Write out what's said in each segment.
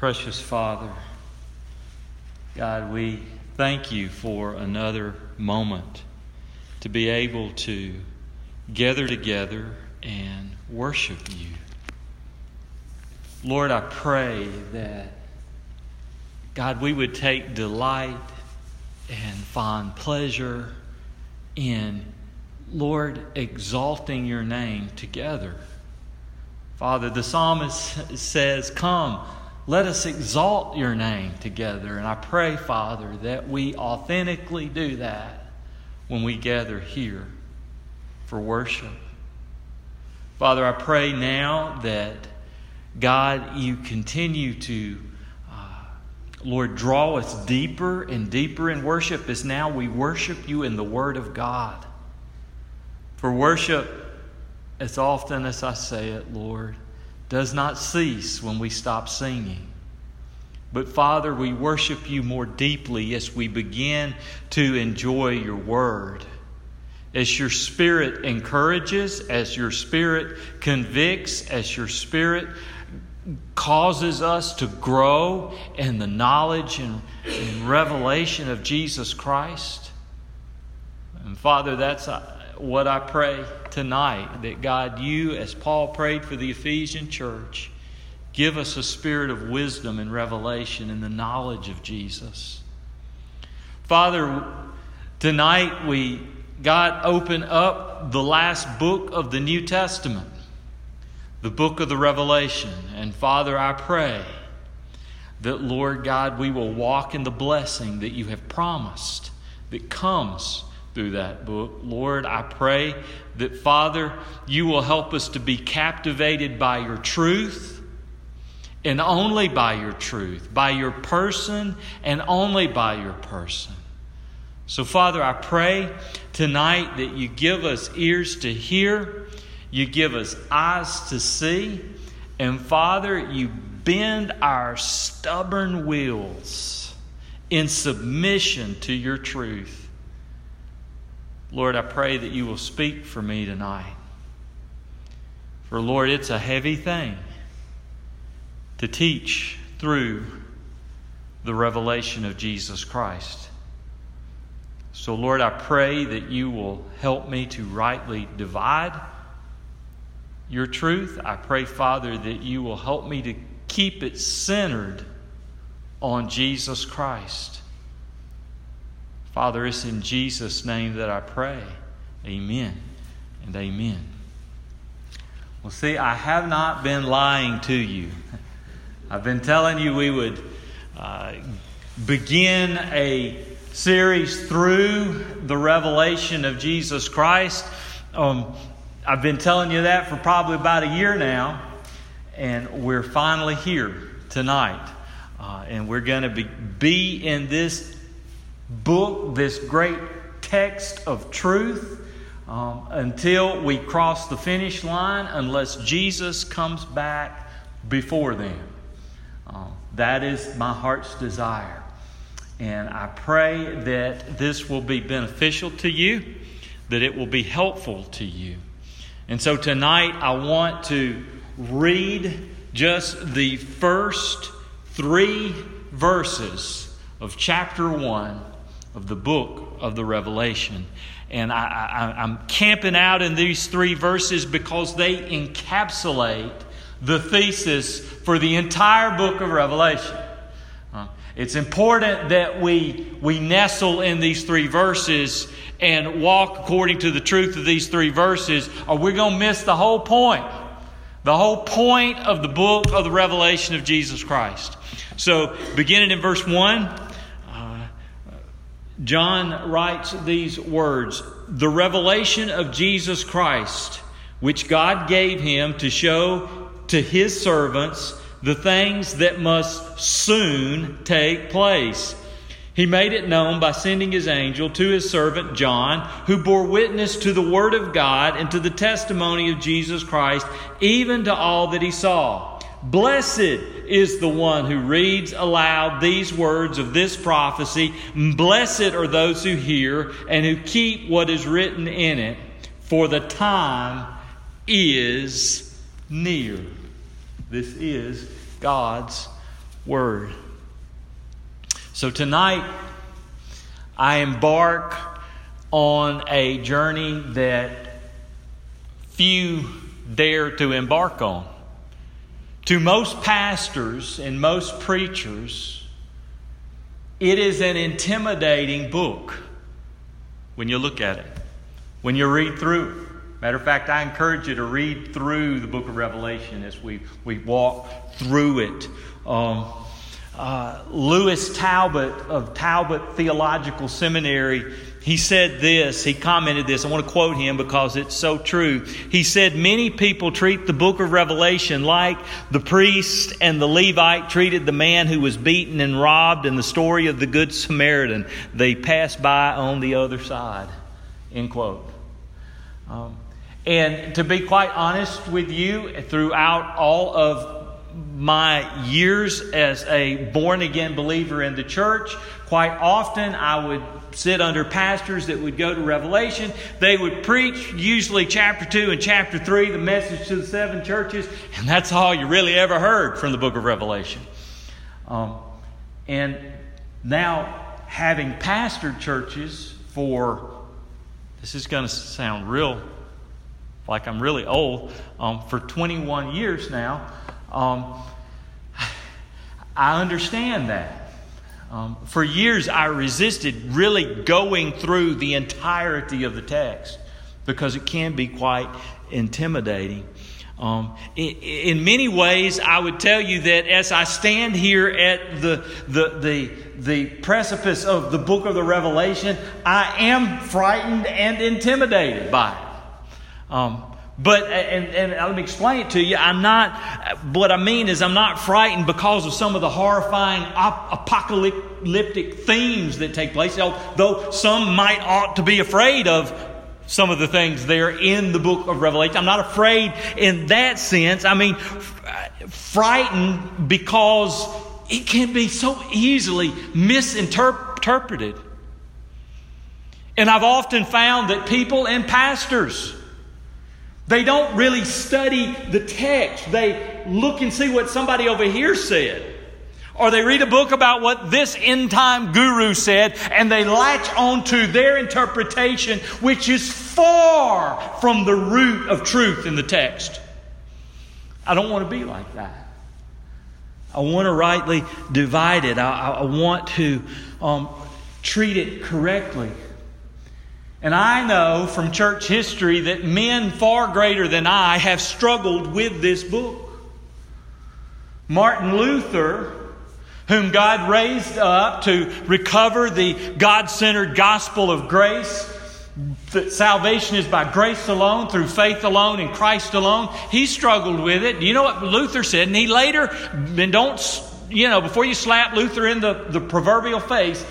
Precious Father, God, we thank you for another moment to be able to gather together and worship you. Lord, I pray that, God, we would take delight and find pleasure in, Lord, exalting your name together. Father, the psalmist says, Come, let us exalt your name together. And I pray, Father, that we authentically do that when we gather here for worship. Father, I pray now that, God, you continue to, uh, Lord, draw us deeper and deeper in worship as now we worship you in the Word of God. For worship, as often as I say it, Lord, does not cease when we stop singing. But Father, we worship you more deeply as we begin to enjoy your word. As your spirit encourages, as your spirit convicts, as your spirit causes us to grow in the knowledge and, and revelation of Jesus Christ. And Father, that's what I pray tonight that God, you, as Paul prayed for the Ephesian church, give us a spirit of wisdom and revelation and the knowledge of Jesus. Father, tonight we, God, open up the last book of the New Testament, the book of the Revelation. And Father, I pray that, Lord God, we will walk in the blessing that you have promised that comes through that book. Lord, I pray that, Father, you will help us to be captivated by your truth and only by your truth, by your person and only by your person. So, Father, I pray tonight that you give us ears to hear, you give us eyes to see, and Father, you bend our stubborn wills in submission to your truth. Lord, I pray that you will speak for me tonight. For, Lord, it's a heavy thing to teach through the revelation of Jesus Christ. So, Lord, I pray that you will help me to rightly divide your truth. I pray, Father, that you will help me to keep it centered on Jesus Christ. Father, it's in Jesus' name that I pray. Amen and amen. Well, see, I have not been lying to you. I've been telling you we would uh, begin a series through the revelation of Jesus Christ. Um, I've been telling you that for probably about a year now, and we're finally here tonight. Uh, and we're going to be, be in this book, this great text of truth, um, until we cross the finish line, unless Jesus comes back before then. Um, that is my heart's desire. And I pray that this will be beneficial to you, that it will be helpful to you. And so tonight I want to read just the first three verses of chapter 1 of the book of the Revelation. And I, I, I'm camping out in these three verses because they encapsulate the thesis for the entire book of Revelation. Uh, it's important that we, we nestle in these three verses and walk according to the truth of these three verses, or we're going to miss the whole point. The whole point of the book of the revelation of Jesus Christ. So, beginning in verse 1, John writes these words The revelation of Jesus Christ, which God gave him to show to his servants the things that must soon take place. He made it known by sending his angel to his servant John, who bore witness to the word of God and to the testimony of Jesus Christ, even to all that he saw. Blessed is the one who reads aloud these words of this prophecy. Blessed are those who hear and who keep what is written in it, for the time is near. This is God's Word. So tonight, I embark on a journey that few dare to embark on. To most pastors and most preachers, it is an intimidating book when you look at it, when you read through it. Matter of fact, I encourage you to read through the book of Revelation as we, we walk through it. Um, uh, Louis Talbot of Talbot Theological Seminary, he said this, he commented this. I want to quote him because it's so true. He said, Many people treat the book of Revelation like the priest and the Levite treated the man who was beaten and robbed in the story of the Good Samaritan. They pass by on the other side. End quote. Um, and to be quite honest with you, throughout all of my years as a born again believer in the church, quite often I would sit under pastors that would go to Revelation. They would preach usually chapter 2 and chapter 3, the message to the seven churches, and that's all you really ever heard from the book of Revelation. Um, and now, having pastored churches for, this is going to sound real like I'm really old, um, for 21 years now. Um, I understand that. Um, for years, I resisted really going through the entirety of the text because it can be quite intimidating. Um, in, in, many ways, I would tell you that as I stand here at the, the, the, the precipice of the book of the Revelation, I am frightened and intimidated by it. Um, but, and, and let me explain it to you. I'm not, what I mean is, I'm not frightened because of some of the horrifying apocalyptic themes that take place, though some might ought to be afraid of some of the things there in the book of Revelation. I'm not afraid in that sense. I mean, frightened because it can be so easily misinterpreted. And I've often found that people and pastors, they don't really study the text. They look and see what somebody over here said. Or they read a book about what this end time guru said and they latch on to their interpretation, which is far from the root of truth in the text. I don't want to be like that. I want to rightly divide it. I, I want to um, treat it correctly. And I know from church history that men far greater than I have struggled with this book. Martin Luther, whom God raised up to recover the God centered gospel of grace, that salvation is by grace alone, through faith alone, in Christ alone, he struggled with it. You know what Luther said? And he later, and don't, you know, before you slap Luther in the, the proverbial face,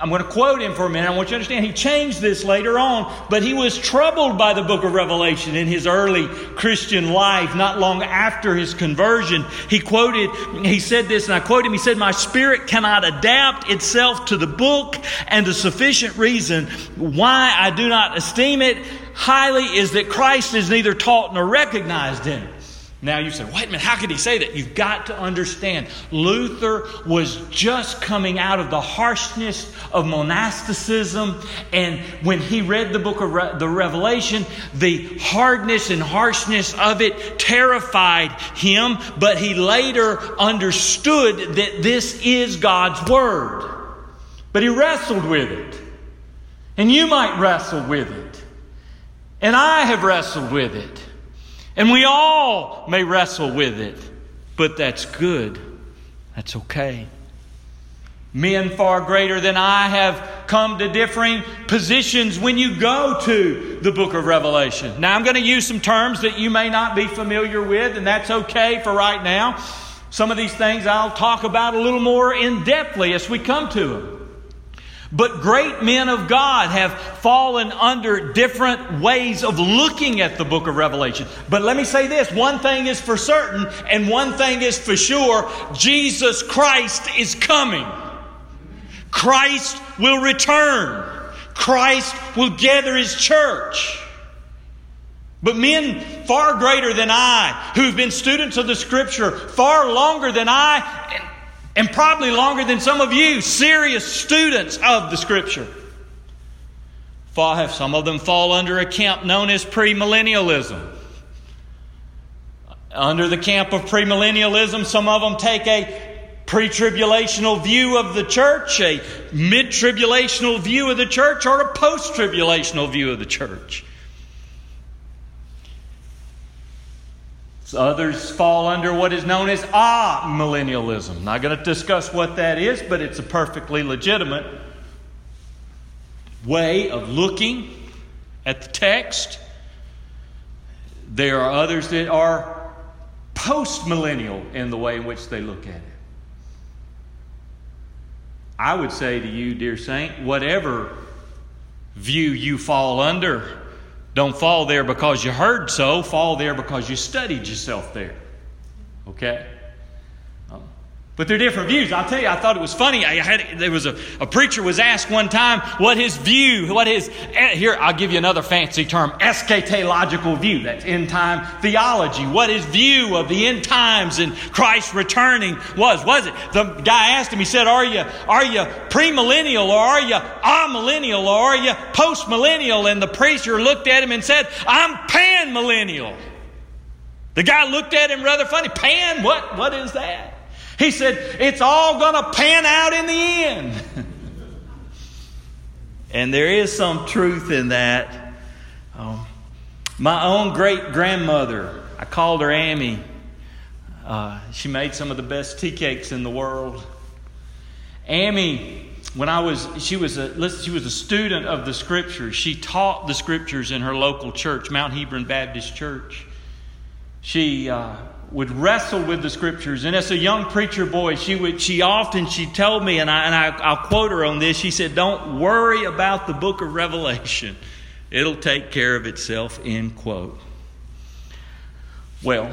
I'm going to quote him for a minute. I want you to understand he changed this later on, but he was troubled by the book of Revelation in his early Christian life, not long after his conversion. He quoted, he said this, and I quote him, he said, My spirit cannot adapt itself to the book, and the sufficient reason why I do not esteem it highly is that Christ is neither taught nor recognized in it. Now you say, wait a minute, how could he say that? You've got to understand. Luther was just coming out of the harshness of monasticism. And when he read the book of Re- the Revelation, the hardness and harshness of it terrified him. But he later understood that this is God's Word. But he wrestled with it. And you might wrestle with it. And I have wrestled with it. And we all may wrestle with it, but that's good. That's okay. Men far greater than I have come to differing positions when you go to the book of Revelation. Now, I'm going to use some terms that you may not be familiar with, and that's okay for right now. Some of these things I'll talk about a little more in depthly as we come to them. But great men of God have fallen under different ways of looking at the book of Revelation. But let me say this one thing is for certain, and one thing is for sure Jesus Christ is coming. Christ will return. Christ will gather his church. But men far greater than I, who've been students of the scripture far longer than I, And probably longer than some of you, serious students of the Scripture. Some of them fall under a camp known as premillennialism. Under the camp of premillennialism, some of them take a pre tribulational view of the church, a mid tribulational view of the church, or a post tribulational view of the church. Others fall under what is known as amillennialism. Not going to discuss what that is, but it's a perfectly legitimate way of looking at the text. There are others that are post millennial in the way in which they look at it. I would say to you, dear saint, whatever view you fall under, don't fall there because you heard so, fall there because you studied yourself there. Okay? But they're different views. I'll tell you, I thought it was funny. I had there was a, a preacher was asked one time what his view, what his eh, here I'll give you another fancy term, eschatological view. That's end time theology. What his view of the end times and Christ returning was. Was it? The guy asked him, he said, Are you are you premillennial or are you amillennial or are you postmillennial? And the preacher looked at him and said, I'm panmillennial. The guy looked at him rather funny. Pan? What what is that? He said, It's all going to pan out in the end. and there is some truth in that. Um, my own great grandmother, I called her Amy. Uh, she made some of the best tea cakes in the world. Amy, when I was, she was a, she was a student of the scriptures. She taught the scriptures in her local church, Mount Hebron Baptist Church. She uh, would wrestle with the scriptures. And as a young preacher boy, she would she often she told me, and I and I, I'll quote her on this. She said, "Don't worry about the book of Revelation; it'll take care of itself." End quote. Well,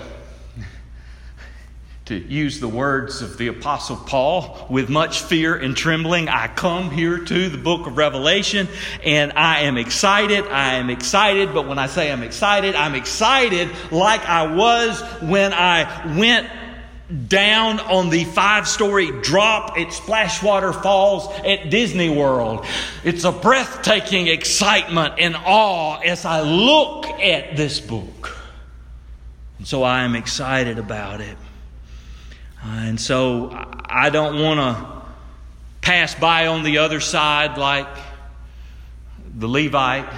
to use the words of the Apostle Paul, with much fear and trembling, I come here to the book of Revelation and I am excited. I am excited, but when I say I'm excited, I'm excited like I was when I went down on the five story drop at Splashwater Falls at Disney World. It's a breathtaking excitement and awe as I look at this book. And so I am excited about it. Uh, and so I don't want to pass by on the other side like the Levite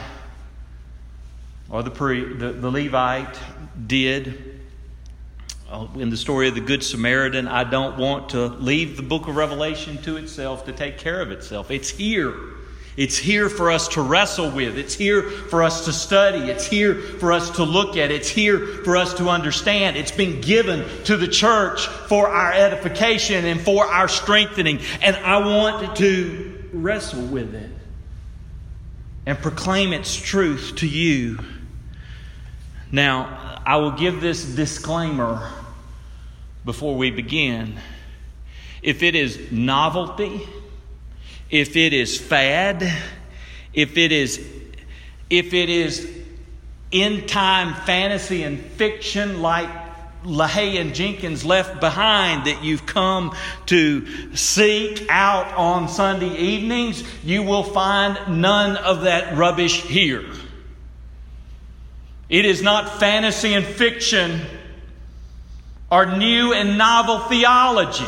or the, pre, the, the Levite did uh, in the story of the Good Samaritan. I don't want to leave the book of Revelation to itself to take care of itself. It's here. It's here for us to wrestle with. It's here for us to study. It's here for us to look at. It's here for us to understand. It's been given to the church for our edification and for our strengthening. And I want to wrestle with it and proclaim its truth to you. Now, I will give this disclaimer before we begin. If it is novelty, if it is fad, if it is if it is end time fantasy and fiction like LaHaye and Jenkins left behind that you've come to seek out on Sunday evenings, you will find none of that rubbish here. It is not fantasy and fiction or new and novel theology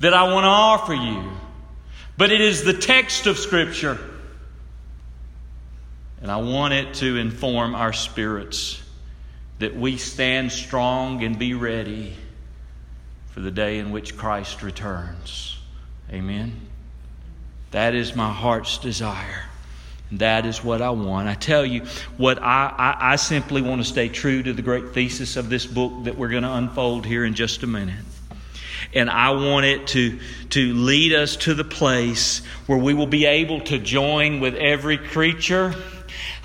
that I want to offer you. But it is the text of Scripture. And I want it to inform our spirits that we stand strong and be ready for the day in which Christ returns. Amen. That is my heart's desire. That is what I want. I tell you what I, I, I simply want to stay true to the great thesis of this book that we're going to unfold here in just a minute. And I want it to, to lead us to the place where we will be able to join with every creature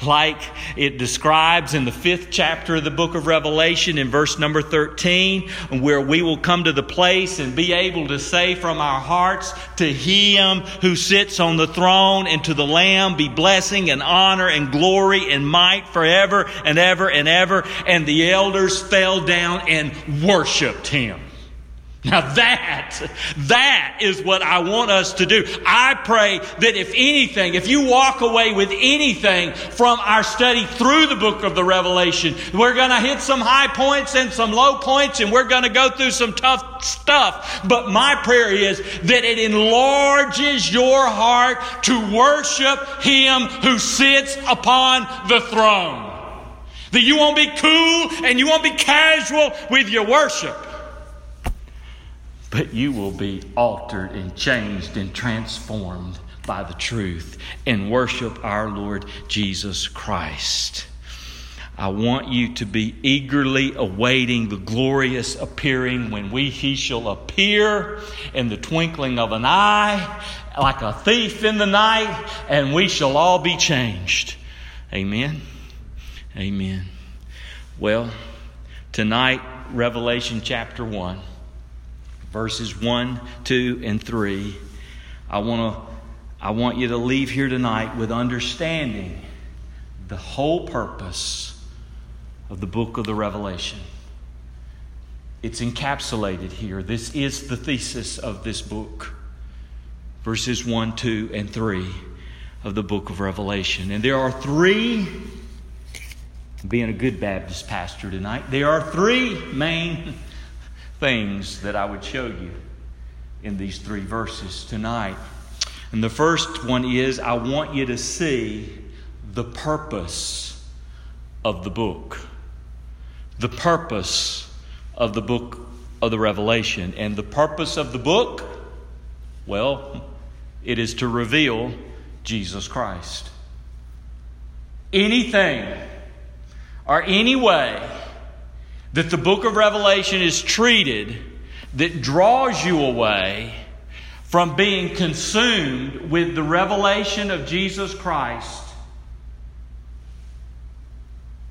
like it describes in the fifth chapter of the book of Revelation in verse number 13, where we will come to the place and be able to say from our hearts to Him who sits on the throne and to the Lamb be blessing and honor and glory and might forever and ever and ever. And the elders fell down and worshiped Him. Now that, that is what I want us to do. I pray that if anything, if you walk away with anything from our study through the book of the Revelation, we're going to hit some high points and some low points and we're going to go through some tough stuff. But my prayer is that it enlarges your heart to worship Him who sits upon the throne. That you won't be cool and you won't be casual with your worship but you will be altered and changed and transformed by the truth and worship our Lord Jesus Christ. I want you to be eagerly awaiting the glorious appearing when we he shall appear in the twinkling of an eye like a thief in the night and we shall all be changed. Amen. Amen. Well, tonight Revelation chapter 1 verses 1, 2, and 3. I want to I want you to leave here tonight with understanding the whole purpose of the book of the Revelation. It's encapsulated here. This is the thesis of this book. Verses 1, 2, and 3 of the book of Revelation. And there are three, being a good Baptist pastor tonight, there are three main things that I would show you in these three verses tonight. And the first one is I want you to see the purpose of the book. The purpose of the book of the Revelation. And the purpose of the book, well, it is to reveal Jesus Christ. Anything or any way that the book of Revelation is treated that draws you away from being consumed with the revelation of Jesus Christ,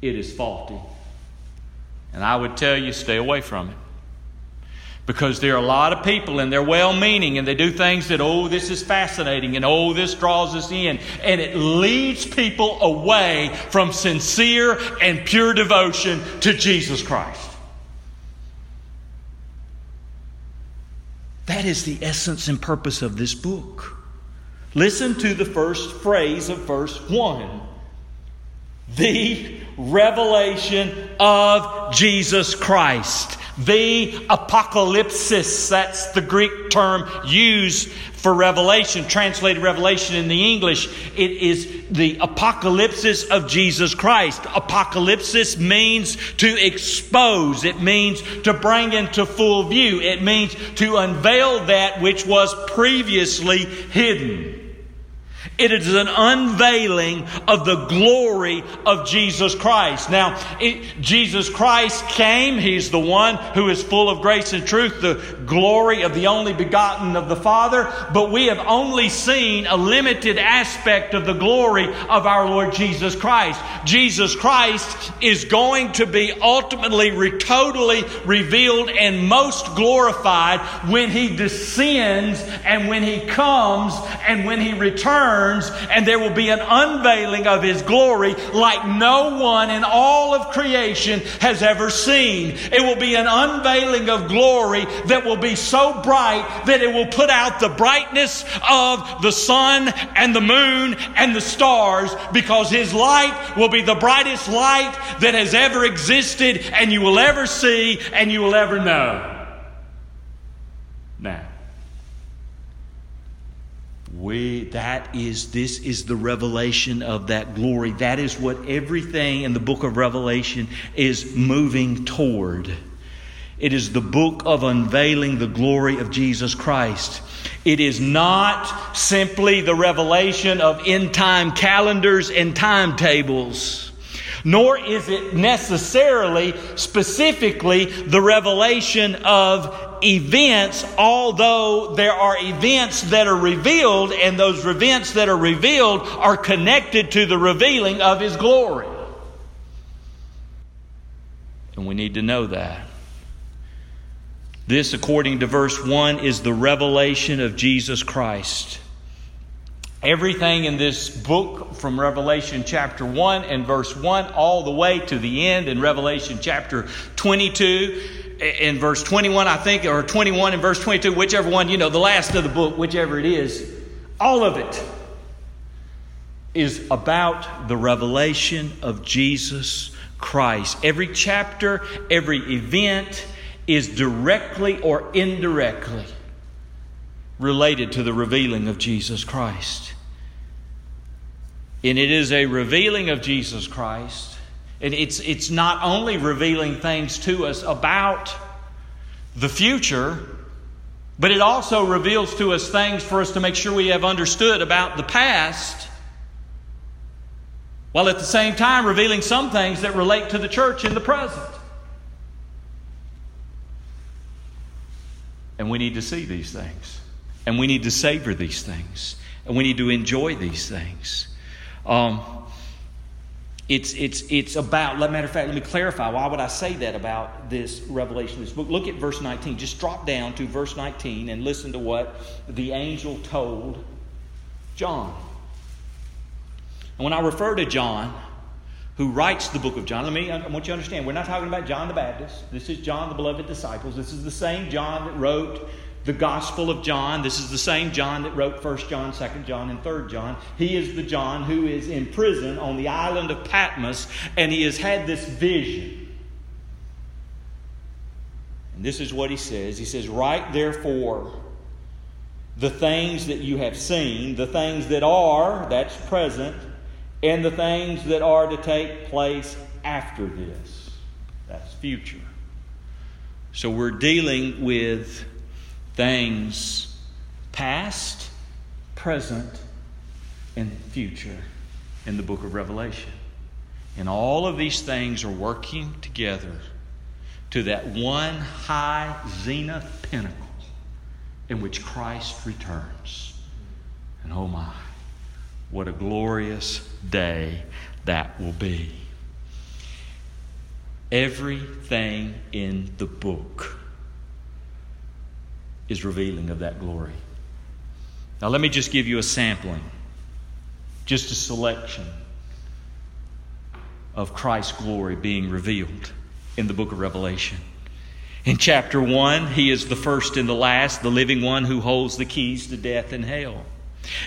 it is faulty. And I would tell you, stay away from it. Because there are a lot of people and they're well meaning and they do things that, oh, this is fascinating and oh, this draws us in. And it leads people away from sincere and pure devotion to Jesus Christ. That is the essence and purpose of this book. Listen to the first phrase of verse 1 the revelation of Jesus Christ the apocalypsis. That's the Greek term used for revelation, translated revelation in the English. It is the apocalypsis of Jesus Christ. Apocalypsis means to expose. It means to bring into full view. It means to unveil that which was previously hidden. It is an unveiling of the glory of Jesus Christ. Now, it, Jesus Christ came. He's the one who is full of grace and truth, the glory of the only begotten of the Father. But we have only seen a limited aspect of the glory of our Lord Jesus Christ. Jesus Christ is going to be ultimately, re- totally revealed and most glorified when He descends and when He comes and when He returns returns, and there will be an unveiling of His glory like no one in all of creation has ever seen. It will be an unveiling of glory that will be so bright that it will put out the brightness of the sun and the moon and the stars because His light will be the brightest light that has ever existed and you will ever see and you will ever know. Now, we that is this is the revelation of that glory. That is what everything in the book of revelation is moving toward. It is the book of unveiling the glory of jesus christ. It is not simply the revelation of end time calendars and timetables nor is it necessarily specifically the revelation of events, although there are events that are revealed, and those events that are revealed are connected to the revealing of His glory. And we need to know that. This, according to verse 1, is the revelation of Jesus Christ. Everything in this book from Revelation chapter 1 and verse 1 all the way to the end in Revelation chapter 22 in verse 21, I think, or 21 and verse 22, whichever one, you know, the last of the book, whichever it is, all of it is about the revelation of Jesus Christ. Every chapter, every event is directly or indirectly related to the revealing of Jesus Christ. And it is a revealing of Jesus Christ. And it's, it's not only revealing things to us about the future, but it also reveals to us things for us to make sure we have understood about the past, while at the same time revealing some things that relate to the church in the present. And we need to see these things. And we need to savor these things. And we need to enjoy these things. Um, it's, it's, it's about, matter of fact, let me clarify. Why would I say that about this revelation, this book? Look at verse 19. Just drop down to verse 19 and listen to what the angel told John. And when I refer to John, who writes the book of John, let me, I want you to understand, we're not talking about John the Baptist. This is John, the beloved disciples. This is the same John that wrote the Gospel of John. This is the same John that wrote 1 John, 2 John, and 3 John. He is the John who is in prison on the island of Patmos, and he has had this vision. And this is what he says He says, Write therefore the things that you have seen, the things that are, that's present, and the things that are to take place after this, that's future. So we're dealing with things past, present, and future in the book of Revelation. And all of these things are working together to that one high zenith pinnacle in which Christ returns. And oh my, what a glorious day that will be. Everything in the book is revealing of that glory. Now, let me just give you a sampling, just a selection of Christ's glory being revealed in the book of Revelation. In chapter 1, he is the first and the last, the living one who holds the keys to death and hell.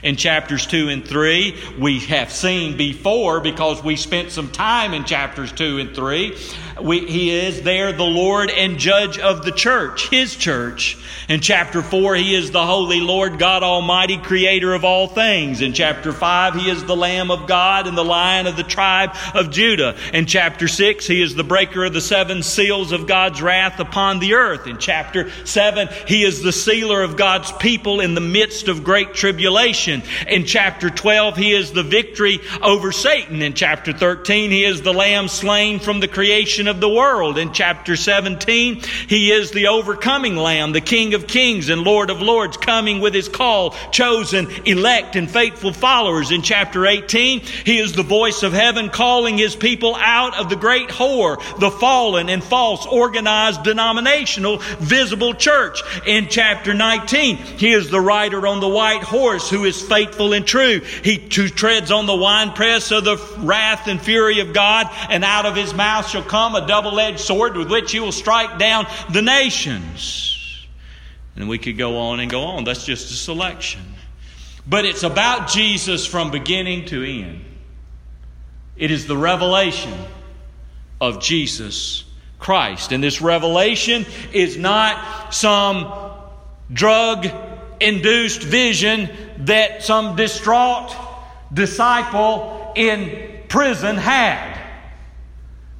In chapters 2 and 3, we have seen before because we spent some time in chapters 2 and 3. We, he is there the Lord and judge of the church, his church. In chapter 4, he is the holy Lord God Almighty, creator of all things. In chapter 5, he is the Lamb of God and the Lion of the tribe of Judah. In chapter 6, he is the breaker of the seven seals of God's wrath upon the earth. In chapter 7, he is the sealer of God's people in the midst of great tribulation. In chapter 12, he is the victory over Satan. In chapter 13, he is the lamb slain from the creation of the world. In chapter 17, he is the overcoming lamb, the king of kings and lord of lords, coming with his call, chosen, elect, and faithful followers. In chapter 18, he is the voice of heaven calling his people out of the great whore, the fallen and false organized denominational visible church. In chapter 19, he is the rider on the white horse who is faithful and true. He who treads on the winepress of the wrath and fury of God, and out of his mouth shall come a double edged sword with which he will strike down the nations. And we could go on and go on. That's just a selection. But it's about Jesus from beginning to end. It is the revelation of Jesus Christ. And this revelation is not some drug induced vision that some distraught disciple in prison had.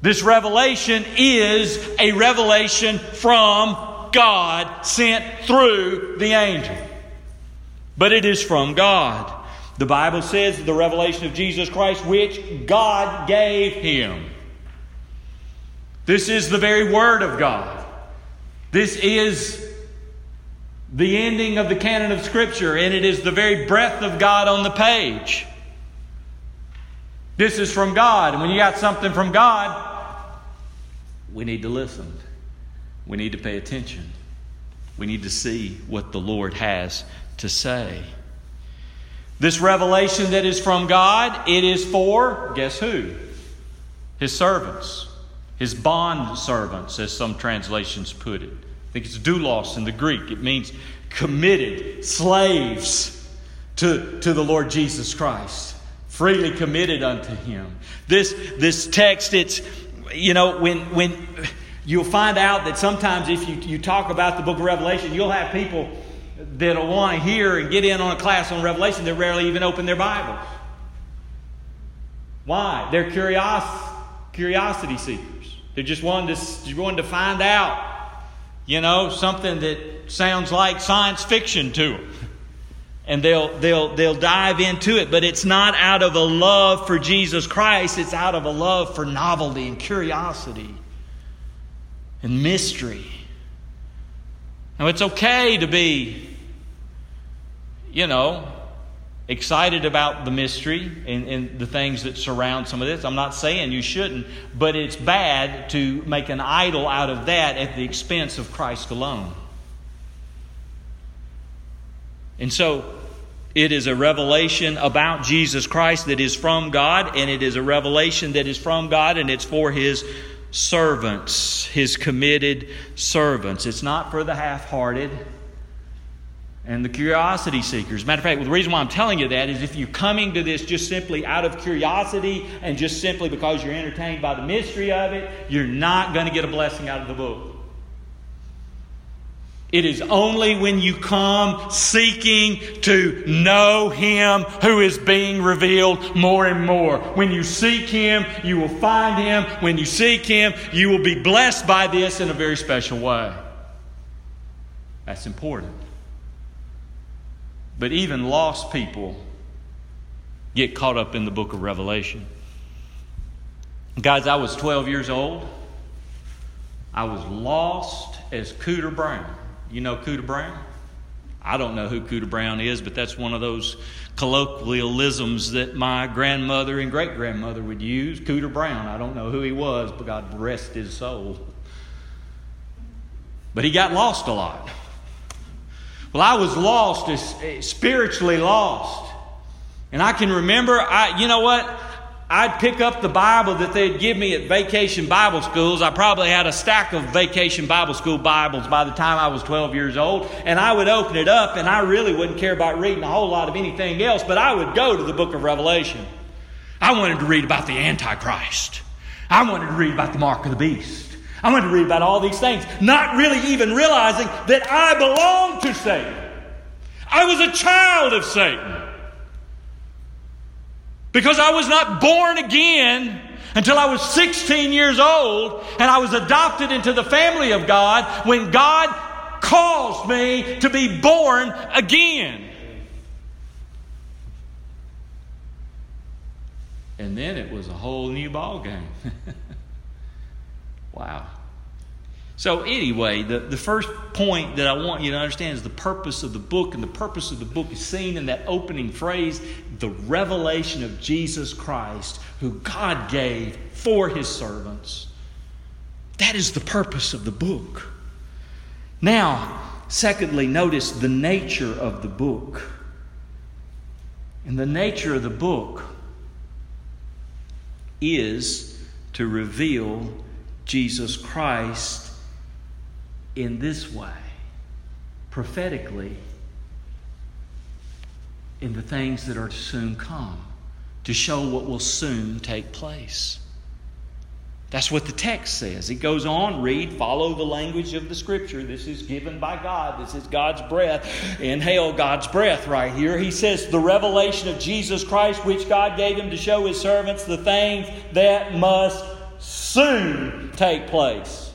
This revelation is a revelation from God sent through the angel. But it is from God. The Bible says the revelation of Jesus Christ, which God gave him. This is the very Word of God. This is the ending of the canon of Scripture, and it is the very breath of God on the page. This is from God. And when you got something from God, we need to listen. We need to pay attention. We need to see what the Lord has to say. This revelation that is from God, it is for, guess who? His servants. his bond servants, as some translations put it. Think it's doulos in the Greek. It means committed slaves to, to the Lord Jesus Christ, freely committed unto him. This, this text, it's, you know, when, when you'll find out that sometimes if you, you talk about the book of Revelation, you'll have people that'll want to hear and get in on a class on Revelation that rarely even open their Bibles. Why? They're curios, curiosity seekers. They're just wanting to, wanting to find out, you know, something that sounds like science fiction to them. And they'll, they'll, they'll dive into it, but it's not out of a love for Jesus Christ, it's out of a love for novelty and curiosity and mystery. Now, it's okay to be, you know, excited about the mystery and, and, the things that surround some of this. I'm not saying you shouldn't, but it's bad to make an idol out of that at the expense of Christ alone. And so it is a revelation about Jesus Christ that is from God, and it is a revelation that is from God, and it's for His servants, His committed servants. It's not for the half hearted and the curiosity seekers. Matter of fact, the reason why I'm telling you that is if you're coming to this just simply out of curiosity and just simply because you're entertained by the mystery of it, you're not going to get a blessing out of the book. It is only when you come seeking to know Him who is being revealed more and more. When you seek Him, you will find Him. When you seek Him, you will be blessed by this in a very special way. That's important. But even lost people get caught up in the book of Revelation. Guys, I was 12 years old. I was lost as Cooter Brown. You know Cooter Brown? I don't know who Cooter Brown is, but that's one of those colloquialisms that my grandmother and great grandmother would use. Cooter Brown. I don't know who he was, but God rest his soul. But he got lost a lot. Well, I was lost, eh, spiritually lost. And I can remember, I, you know what? I'd pick up the Bible that they'd give me at vacation Bible schools. I probably had a stack of vacation Bible school Bibles by the time I was 12 years old. And I would open it up, and I really wouldn't care about reading a whole lot of anything else, but I would go to the book of Revelation. I wanted to read about the Antichrist. I wanted to read about the mark of the beast. I'm going to read about all these things, not really even realizing that I belonged to Satan. I was a child of Satan. Because I was not born again until I was 16 years old and I was adopted into the family of God when God caused me to be born again. And then it was a whole new ball game. wow. So, anyway, the, the first point that I want you to understand is the purpose of the book, and the purpose of the book is seen in that opening phrase the revelation of Jesus Christ, who God gave for his servants. That is the purpose of the book. Now, secondly, notice the nature of the book. And the nature of the book is to reveal Jesus Christ in this way, prophetically, in the things that are to soon come, to show what will soon take place. That's what the text says. It goes on, read, follow the language of the scripture. This is given by God. This is God's breath. Inhale God's breath right here. He says, The revelation of Jesus Christ, which God gave him to show his servants the things that must soon take place.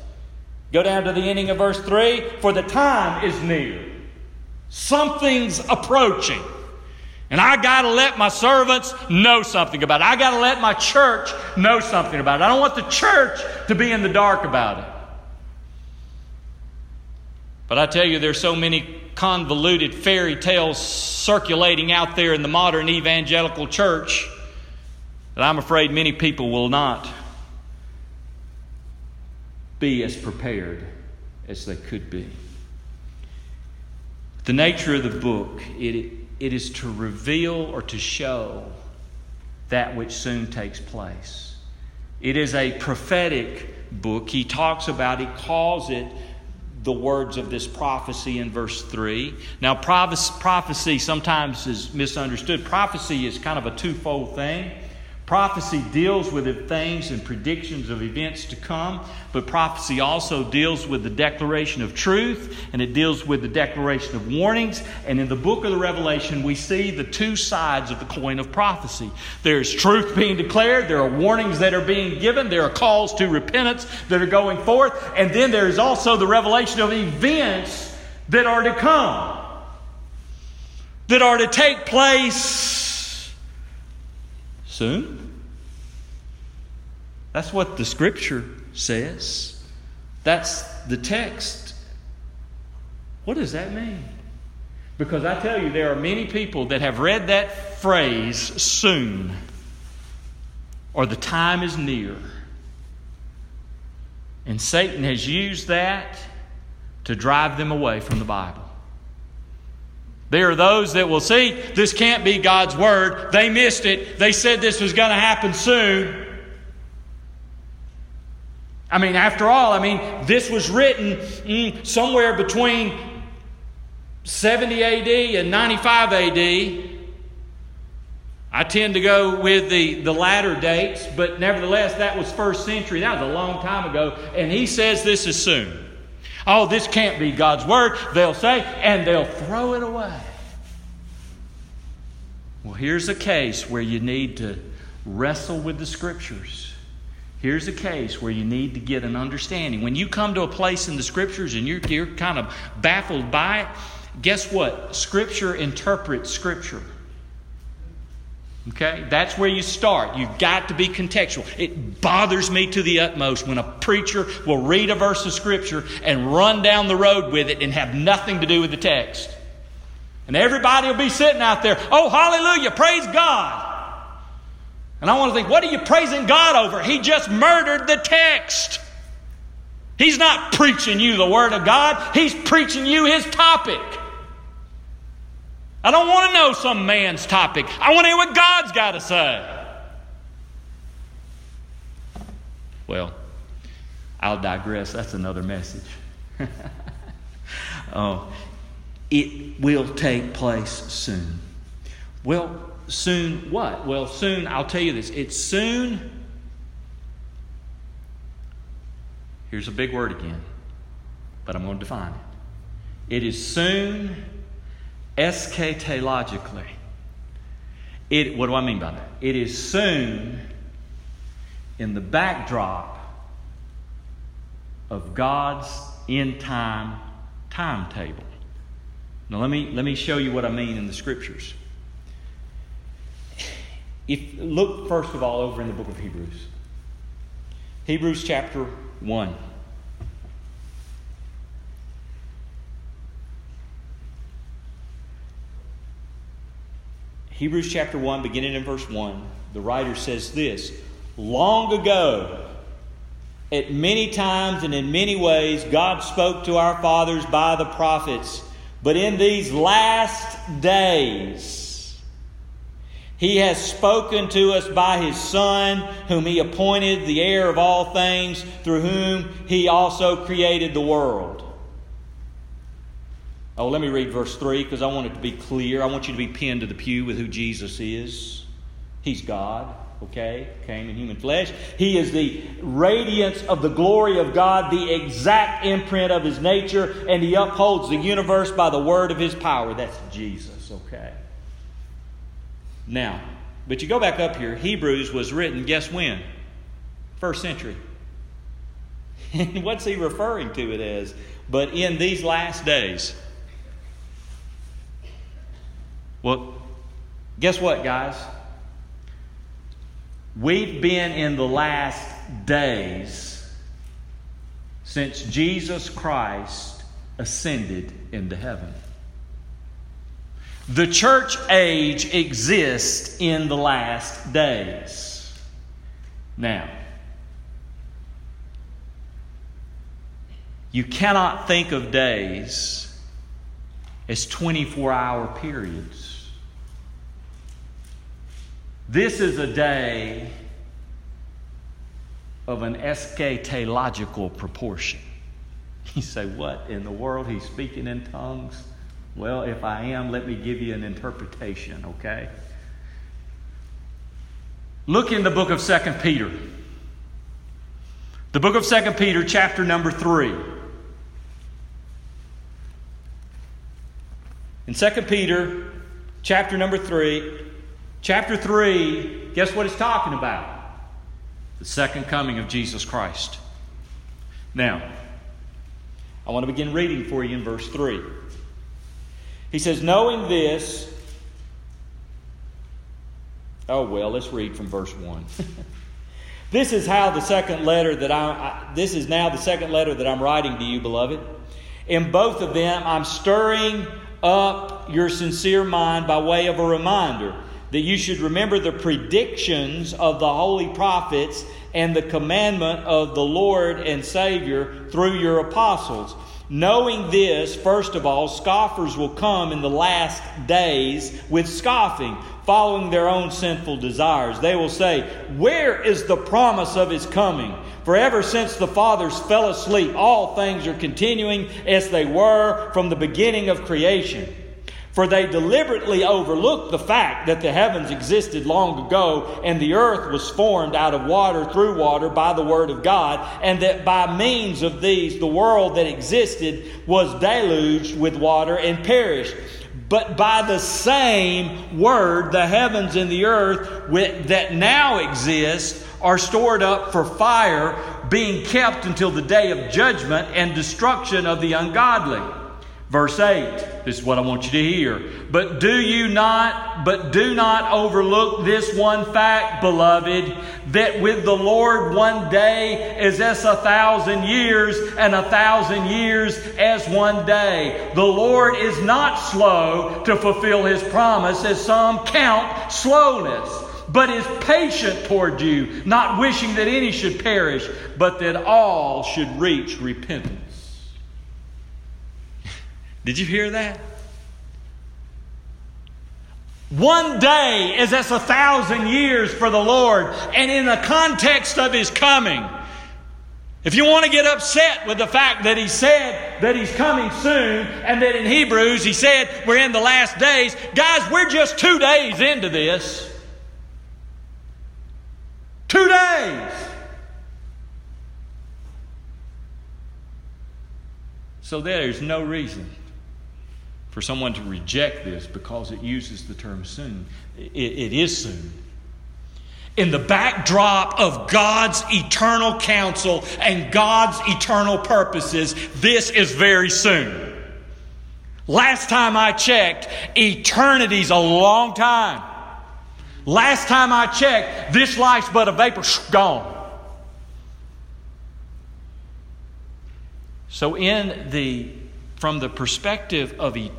Go down to the ending of verse 3 For the time is near. Something's approaching. And I got to let my servants know something about it. I got to let my church know something about it. I don't want the church to be in the dark about it. But I tell you, there's so many convoluted fairy tales circulating out there in the modern evangelical church that I'm afraid many people will not be as prepared as they could be. The nature of the book, it, it is to reveal or to show that which soon takes place. It is a prophetic book, he talks about, he calls it the words of this prophecy in verse 3. Now, prophecy sometimes is misunderstood. Prophecy is kind of a twofold thing. Prophecy deals with things and predictions of events to come, but prophecy also deals with the declaration of truth and it deals with the declaration of warnings. And in the book of the Revelation, we see the two sides of the coin of prophecy. There's truth being declared, there are warnings that are being given, there are calls to repentance that are going forth, and then there is also the revelation of events that are to come, that are to take place soon. That's what the scripture says. That's the text. What does that mean? Because I tell you, there are many people that have read that phrase soon or the time is near. And Satan has used that to drive them away from the Bible. There are those that will see this can't be God's word. They missed it. They said this was going to happen soon. I mean, after all, I mean, this was written mm, somewhere between 70 AD and 95 AD. I tend to go with the, the latter dates, but nevertheless, that was first century. That was a long time ago. And he says this is soon. Oh, this can't be God's word, they'll say, and they'll throw it away. Well, here's a case where you need to wrestle with the scriptures. Here's a case where you need to get an understanding. When you come to a place in the scriptures and you're, you're kind of baffled by it, guess what? Scripture interprets scripture. Okay? That's where you start. You've got to be contextual. It bothers me to the utmost when a preacher will read a verse of Scripture and run down the road with it and have nothing to do with the text. And everybody will be sitting out there, oh, hallelujah, praise God. And I want to think, what are you praising God over? He just murdered the text. He's not preaching you the Word of God, He's preaching you His topic. I don't want to know some man's topic. I want to hear what God's got to say. Well, I'll digress. That's another message. oh, it will take place soon. Well, soon what? Well, soon, I'll tell you this. It's soon. Here's a big word again, but I'm going to define it. It is soon eschatologically. It, what do I mean by that? It is soon in the backdrop of God's end time timetable. Now let me let me show you what I mean in the scriptures. If look first of all over in the book of Hebrews. Hebrews chapter 1. Hebrews chapter 1, beginning in verse 1, the writer says this Long ago, at many times and in many ways, God spoke to our fathers by the prophets. But in these last days, He has spoken to us by His Son, whom He appointed the heir of all things, through whom He also created the world. Oh, let me read verse 3 because I want it to be clear. I want you to be pinned to the pew with who Jesus is. He's God, okay? Came in human flesh. He is the radiance of the glory of God, the exact imprint of his nature, and he upholds the universe by the word of his power. That's Jesus, okay? Now, but you go back up here, Hebrews was written, guess when? First century. And what's he referring to it as? But in these last days. Well, guess what, guys? We've been in the last days since Jesus Christ ascended into heaven. The church age exists in the last days. Now, you cannot think of days as 24 hour periods. This is a day of an eschatological proportion. You say, What in the world? He's speaking in tongues? Well, if I am, let me give you an interpretation, okay? Look in the book of 2 Peter. The book of 2 Peter, chapter number 3. In 2 Peter, chapter number 3, chapter 3, guess what it's talking about? The second coming of Jesus Christ. Now, I want to begin reading for you in verse 3. He says, Knowing this, oh well, let's read from verse 1. this is how the second letter that I, I, this is now the second letter that I'm writing to you, beloved. In both of them, I'm stirring up your sincere mind by way of a reminder that you should remember the predictions of the holy prophets and the commandment of the Lord and Savior through your apostles. Knowing this, first of all, scoffers will come in the last days with scoffing, following their own sinful desires. They will say, Where is the promise of his coming? For ever since the fathers fell asleep, all things are continuing as they were from the beginning of creation. For they deliberately overlooked the fact that the heavens existed long ago and the earth was formed out of water through water by the word of God, and that by means of these the world that existed was deluged with water and perished. But by the same word, the heavens and the earth that now exist are stored up for fire, being kept until the day of judgment and destruction of the ungodly. Verse 8, this is what I want you to hear. But do you not, but do not overlook this one fact, beloved, that with the Lord one day is as a thousand years, and a thousand years as one day. The Lord is not slow to fulfill his promise, as some count slowness, but is patient toward you, not wishing that any should perish, but that all should reach repentance. Did you hear that? One day is as a thousand years for the Lord, and in the context of His coming. If you want to get upset with the fact that He said that He's coming soon, and that in Hebrews He said we're in the last days, guys, we're just two days into this. Two days. So there's no reason for someone to reject this because it uses the term soon. it, it is soon. In the backdrop of God's eternal counsel and God's eternal purposes, this is very soon. Last time I checked, eternity's a long time. Last time I checked, this life's but a vapor, gone. So, in the from the perspective of e-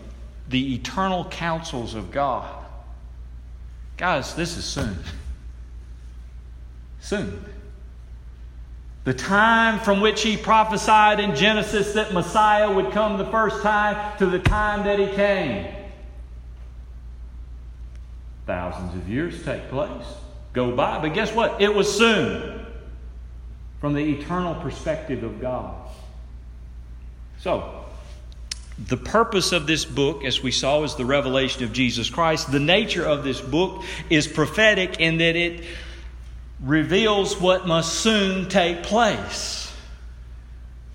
the eternal counsels of God. Guys, this is soon. Soon. The time from which he prophesied in Genesis that Messiah would come the first time to the time that he came. Thousands of years take place, go by, but guess what? It was soon from the eternal perspective of God. So, the purpose of this book, as we saw, is the revelation of Jesus Christ. The nature of this book is prophetic in that it reveals what must soon take place.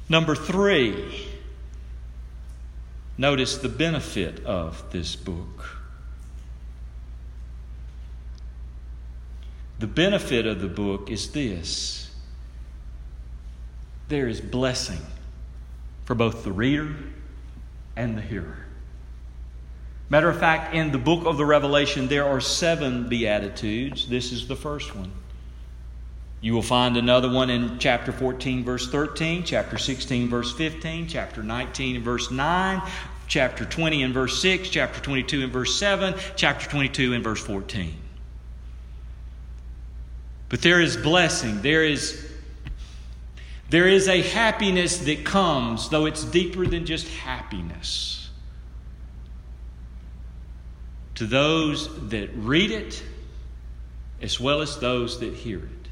Number three, notice the benefit of this book. The benefit of the book is this there is blessing for both the reader and the hearer. Matter of fact, in the book of the Revelation, there are seven Beatitudes. This is the first one. You will find another one in chapter 14, verse 13, chapter 16, verse 15, chapter 19, and verse 9, chapter 20 and verse 6, chapter 22 and verse 7, chapter 22 and verse 14. But there is blessing, there is there is a happiness that comes, though it's deeper than just happiness. To those that read it, as well as those that hear it.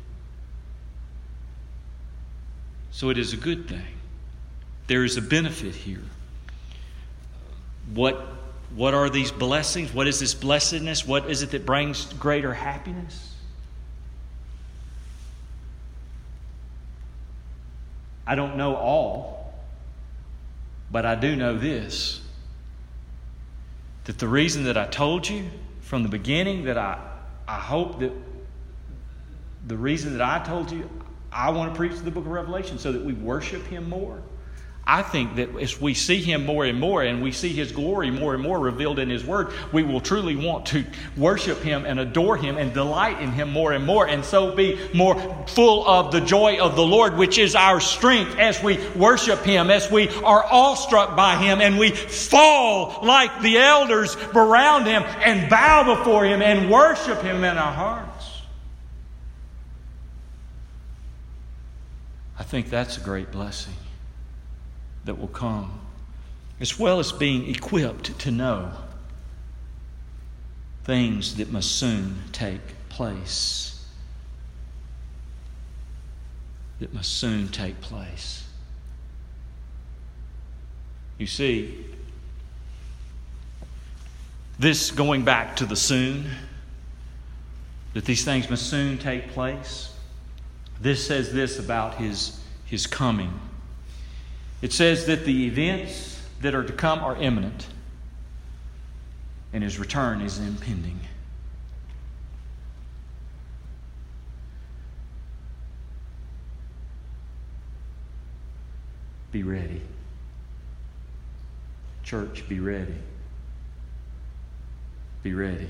So it is a good thing. There is a benefit here. What, what are these blessings? What is this blessedness? What is it that brings greater happiness? I don't know all, but I do know this that the reason that I told you from the beginning that I, I hope that the reason that I told you I want to preach the book of Revelation so that we worship Him more. I think that as we see Him more and more and we see His glory more and more revealed in His Word, we will truly want to worship Him and adore Him and delight in Him more and more, and so be more full of the joy of the Lord, which is our strength as we worship Him, as we are awestruck by Him, and we fall like the elders around Him and bow before Him and worship Him in our hearts. I think that's a great blessing that will come, as well as being equipped to know things that must soon take place. That must soon take place. You see, this going back to the soon, that these things must soon take place, this says this about his, his coming. It says that the events that are to come are imminent, and his return is impending. Be ready. Church, be ready. Be ready.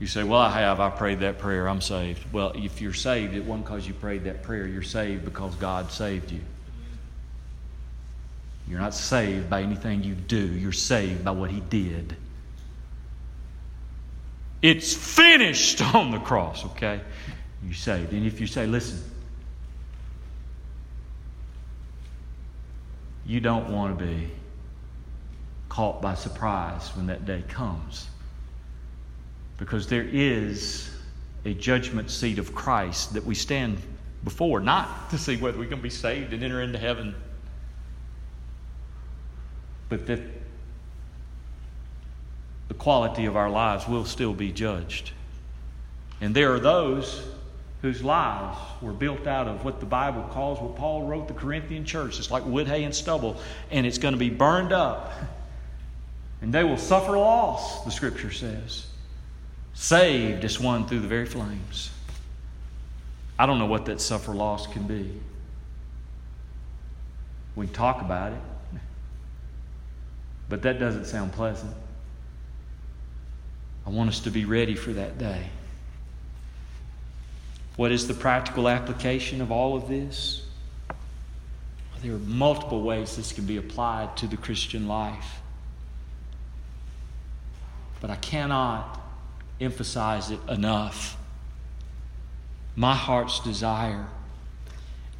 You say, Well, I have. I prayed that prayer. I'm saved. Well, if you're saved, it wasn't because you prayed that prayer. You're saved because God saved you. You're not saved by anything you do, you're saved by what He did. It's finished on the cross, okay? You're saved. And if you say, listen, you don't want to be caught by surprise when that day comes. Because there is a judgment seat of Christ that we stand before, not to see whether we can be saved and enter into heaven but that the quality of our lives will still be judged. And there are those whose lives were built out of what the Bible calls, what Paul wrote the Corinthian church. It's like wood, hay, and stubble, and it's going to be burned up. And they will suffer loss, the scripture says. Saved is one through the very flames. I don't know what that suffer loss can be. We can talk about it. But that doesn't sound pleasant. I want us to be ready for that day. What is the practical application of all of this? Well, there are multiple ways this can be applied to the Christian life. But I cannot emphasize it enough. My heart's desire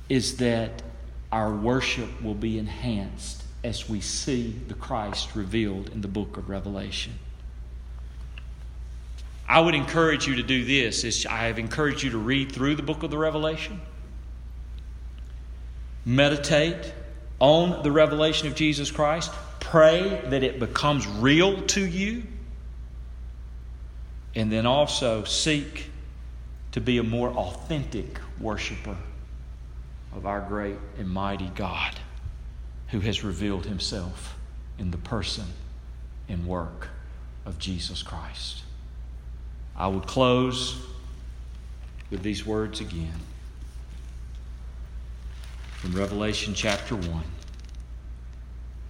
is that our worship will be enhanced as we see the Christ revealed in the book of Revelation. I would encourage you to do this. Is I have encouraged you to read through the book of the Revelation, meditate on the revelation of Jesus Christ, pray that it becomes real to you, and then also seek to be a more authentic worshiper of our great and mighty God who has revealed himself in the person and work of Jesus Christ. I will close with these words again from Revelation chapter 1.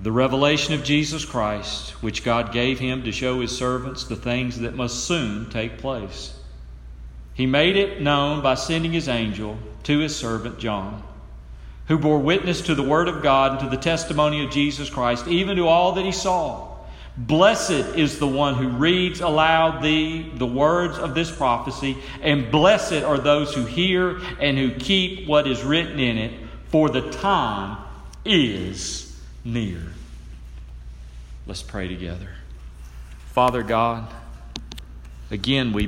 The revelation of Jesus Christ, which God gave him to show his servants the things that must soon take place. He made it known by sending his angel to his servant John who bore witness to the Word of God and to the testimony of Jesus Christ, even to all that he saw. Blessed is the one who reads aloud thee the words of this prophecy, and blessed are those who hear and who keep what is written in it, for the time is near. Let's pray together. Father God, again we